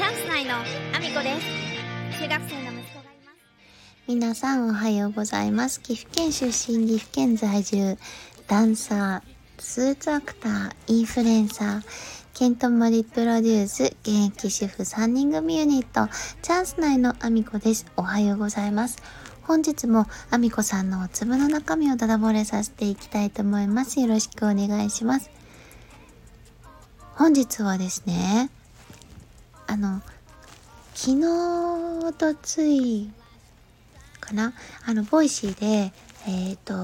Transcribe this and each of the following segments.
チャンス内のアミコです中学生の息子がいます皆さんおはようございます。岐阜県出身、岐阜県在住、ダンサー、スーツアクター、インフルエンサー、ケントモリプロデュース、現役主婦3人組ユニット、チャンス内のアミコです。おはようございます。本日もアミコさんのお粒の中身をダダ漏れさせていきたいと思います。よろしくお願いします。本日はですね、あの、昨日おとついかな？あの、 Voicy で、えっ、と、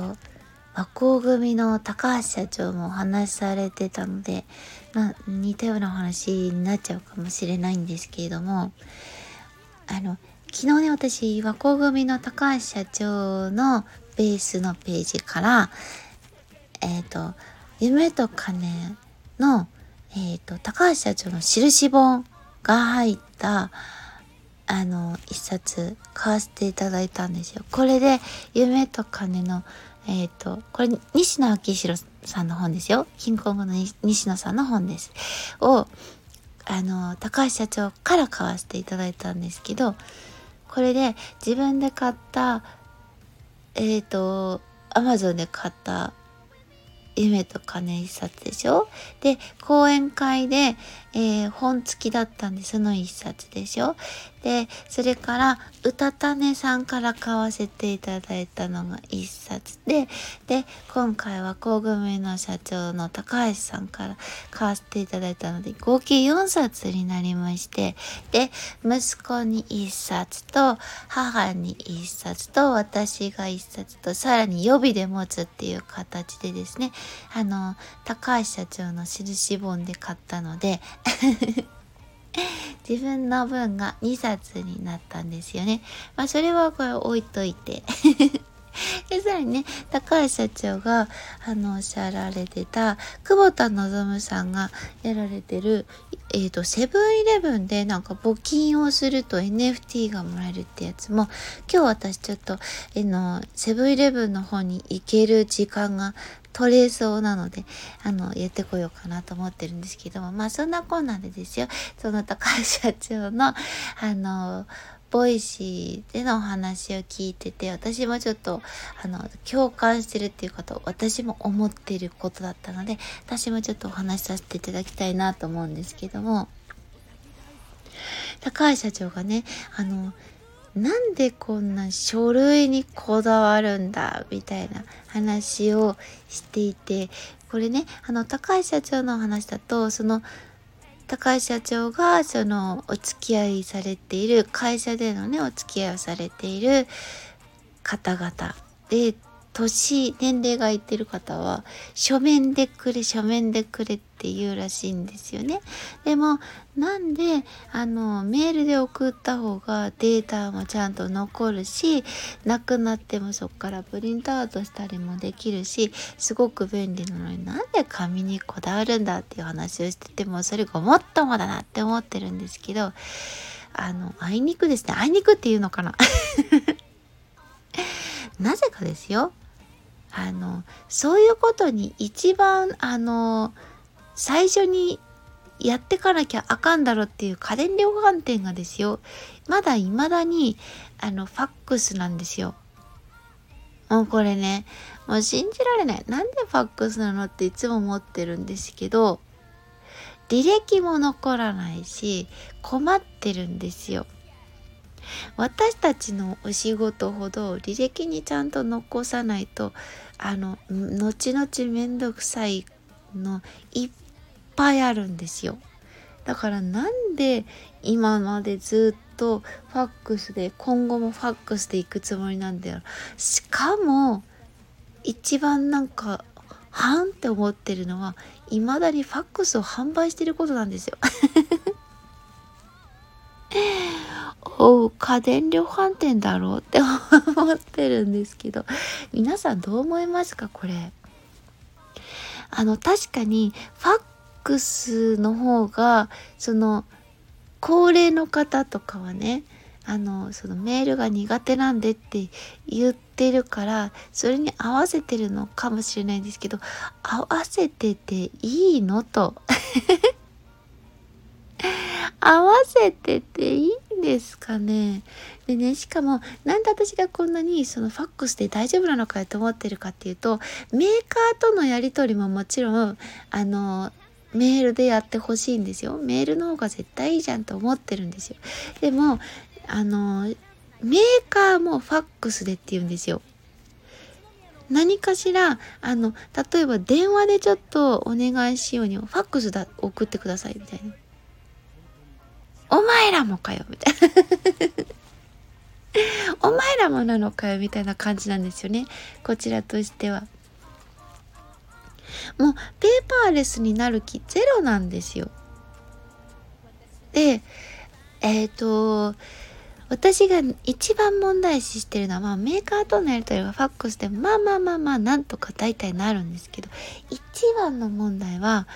和光組の高橋社長もお話しされてたので、まあ、似たようなお話になっちゃうかもしれないんですけれども、あの、昨日ね、私、和光組の高橋社長のベースのページから、えっ、と、夢と金の、えっ、と、高橋社長の印本が入った、あの、一冊買わせていただいたんですよ。これで、夢と金の、えっ、と、これ、西野昭弘さんの本ですよ。キングコングの西野さんの本です。を、あの、高橋社長から買わせていただいたんですけど、これで自分で買った、えっ、と、アマゾンで買った夢と金一冊でしょ？で、講演会で、えー本付きだったんで、その一冊でしょ？で、それから、歌種さんから買わせていただいたのが一冊で、で、今回は工組の社長の高橋さんから買わせていただいたので、合計4冊になりまして、で、息子に一冊と、母に一冊と、私が一冊と、さらに予備で持つっていう形でですね、あの、高橋社長の印本で買ったので、自分の分が2冊になったんですよね。まあそれはこれ置いといて。で、さらにね、高橋社長が、あの、おっしゃられてた、久保田望さんがやられてる、えっ、と、セブンイレブンでなんか募金をすると NFT がもらえるってやつも、今日私ちょっと、えの、セブンイレブンの方に行ける時間が取れそうなので、あの、やってこようかなと思ってるんですけども、まあそんなこんなんでですよ、その高橋社長の、あの、 Voicy でのお話を聞いてて、私もちょっと、あの、共感してるっていうこと、私も思ってることだったので、私もちょっとお話しさせていただきたいなと思うんですけども、高橋社長がね、あの、なんでこんな書類にこだわるんだみたいな話をしていて、これね、あの、高橋社長の話だと、その、高橋社長がそのお付き合いされている会社でのねお付き合いをされている方々で年年齢がいってる方は書面でくれ書面でくれって言うらしいんですよね。でもなんであのメールで送った方がデータもちゃんと残るしなくなってもそこからプリントアウトしたりもできるしすごく便利なのになんで紙にこだわるんだっていう話をしててもそれごもっともだなって思ってるんですけどあのあいにくですね。あいにくっていうのかな？なぜかですよ。あのそういうことに一番あの最初にやってかなきゃあかんだろうっていう家電量販店がですよ。まだ未だにあのファックスなんですよ。もうこれねもう信じられない。なんでファックスなのっていつも思ってるんですけど履歴も残らないし困ってるんですよ。私たちのお仕事ほど履歴にちゃんと残さないとあの後々めんどくさいのいっぱいあるんですよ。だからなんで今までずっとファックスで今後もファックスで行くつもりなんだよ。しかも一番なんかはんって思ってるのは未だにファックスを販売してることなんですよ。おう家電量販店だろうって思ってるんですけど皆さんどう思いますかこれ？あの確かにファックスの方がその高齢の方とかはねあのそのメールが苦手なんでって言ってるからそれに合わせてるのかもしれないんですけど合わせてていいの？と。合わせてていい？ですかねでね、しかも、なんで私がこんなにそのファックスで大丈夫なのかと思ってるかっていうと、メーカーとのやり取りももちろん、あの、メールでやってほしいんですよ。メールの方が絶対いいじゃんと思ってるんですよ。でも、あの、メーカーもファックスでって言うんですよ。何かしら、あの、例えば電話でちょっとお願いしように、ファックスだ、送ってください、みたいな。お前らもかよ、みたいな。お前らもなのかよ、みたいな感じなんですよね。こちらとしては。もう、ペーパーレスになる気ゼロなんですよ。で、えっ、ー、と、私が一番問題視してるのは、まあ、メーカーとのやり取りがファックスでまあまあまあまあなんとか大体なるんですけど一番の問題は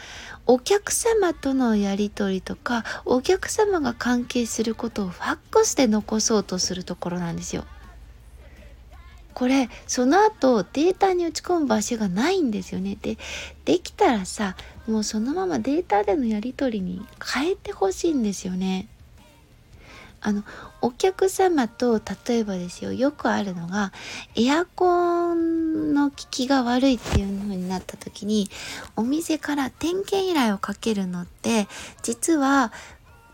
お客様とのやり取りとかお客様が関係することをファックスで残そうとするところなんですよ。これその後データに打ち込む場所がないんですよね。でできたらさもうそのままデータでのやり取りに変えてほしいんですよね。あのお客様と例えばですよよくあるのがエアコンの効きが悪いっていう風になった時にお店から点検依頼をかけるのって実は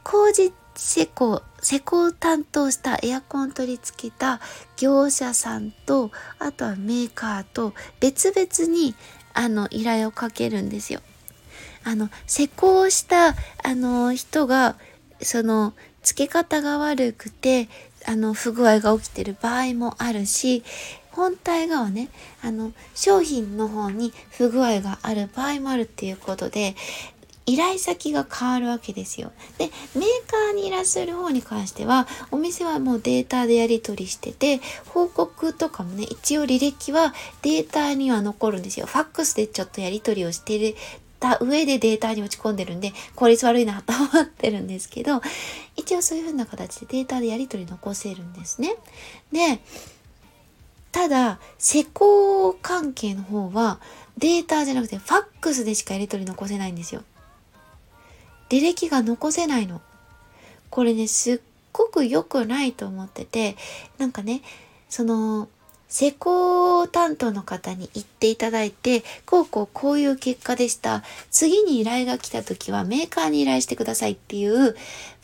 工事施工施工担当したエアコン取り付けた業者さんとあとはメーカーと別々にあの依頼をかけるんですよ。あの施工したあの人がその付け方が悪くてあの不具合が起きてる場合もあるし本体側ねあの商品の方に不具合がある場合もあるっていうことで依頼先が変わるわけですよ。で、メーカーにいらっしゃる方に関しては、お店はもうデータでやり取りしてて、報告とかもね、一応履歴はデータには残るんですよ。ファックスでちょっとやり取りをしてるた上でデータに落ち込んでるんで、効率悪いなと思ってるんですけど、一応そういう風な形でデータでやり取り残せるんですね。で、ただ、施工関係の方は、データじゃなくてファックスでしかやり取り残せないんですよ。履歴が残せないの。これね、すっごく良くないと思ってて、なんかね、その、施工担当の方に言っていただいて、こうこうこういう結果でした。次に依頼が来た時はメーカーに依頼してくださいっていう、フ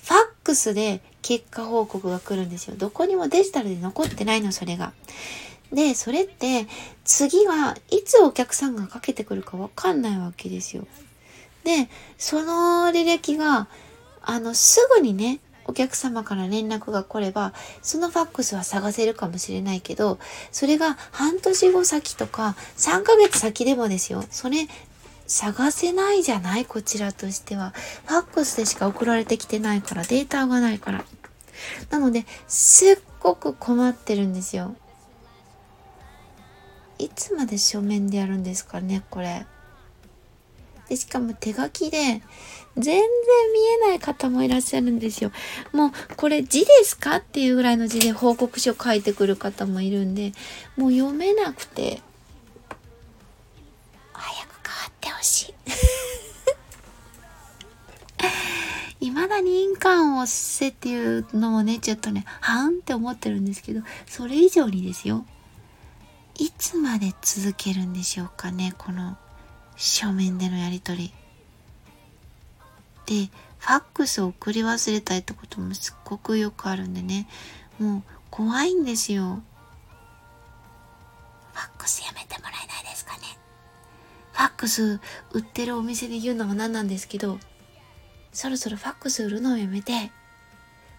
ァックスで結果報告が来るんですよ。どこにもデジタルで残ってないの、それが。で、それって、次はいつお客さんがかけてくるかわかんないわけですよ。で、その履歴が、あの、すぐにね、お客様から連絡が来れば、そのファックスは探せるかもしれないけど、それが半年後先とか、3ヶ月先でもですよ。それ、探せないじゃない？こちらとしては。ファックスでしか送られてきてないから、データがないから。なので、すっごく困ってるんですよ。いつまで書面でやるんですかね、これ。で、しかも手書きで、全然見えない方もいらっしゃるんですよ。もう、これ字ですかっていうぐらいの字で報告書書いてくる方もいるんで、もう読めなくて、早く変わってほしい。未だに印鑑をせっていうのもね、ちょっとね、はんって思ってるんですけど、それ以上にですよ。いつまで続けるんでしょうかね、この書面でのやり取り。で、ファックスを送り忘れたいってこともすっごくよくあるんでね、もう怖いんですよ。ファックスやめてもらえないですかね。ファックス売ってるお店で言うのもなんなんですけど、そろそろファックス売るのをやめて、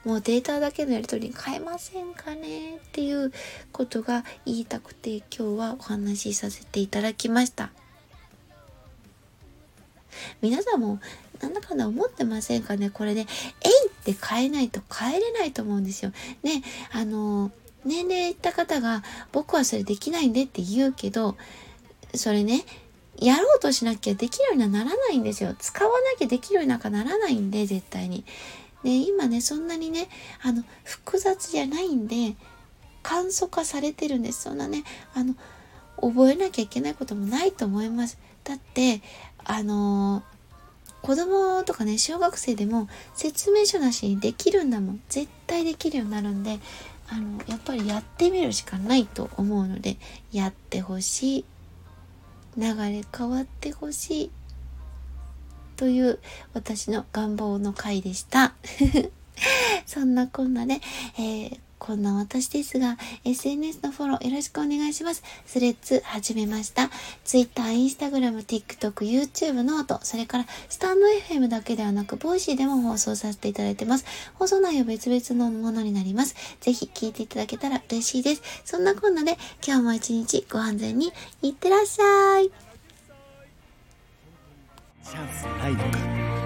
もうデータだけのやり取りに変えませんかねっていうことが言いたくて今日はお話しさせていただきました。皆さんもなんだかんだ思ってませんかね？これね、えいって変えないと変えれないと思うんですよ。ね、あの、年齢いった方が僕はそれできないんでって言うけど、それね、やろうとしなきゃできるようにはならないんですよ。使わなきゃできるようになんかならないんで、絶対に。で、今ね、そんなにね、あの、複雑じゃないんで、簡素化されてるんです。そんなね、あの、覚えなきゃいけないこともないと思います。だって、あのー子供とかね小学生でも説明書なしにできるんだもん。絶対できるようになるんであのやっぱりやってみるしかないと思うのでやってほしい。流れ変わってほしい。という私の願望の回でした。そんなこんなで、えーこんな私ですが、SNS のフォローよろしくお願いします。スレッズ始めました。Twitter、Instagram、TikTok、YouTube、 note、それからスタンド FM だけではなく、 Voicy でも放送させていただいてます。放送内容別々のものになります。ぜひ聞いていただけたら嬉しいです。そんなこんなで、今日も一日ご安全にいってらっしゃい。チャンスないのか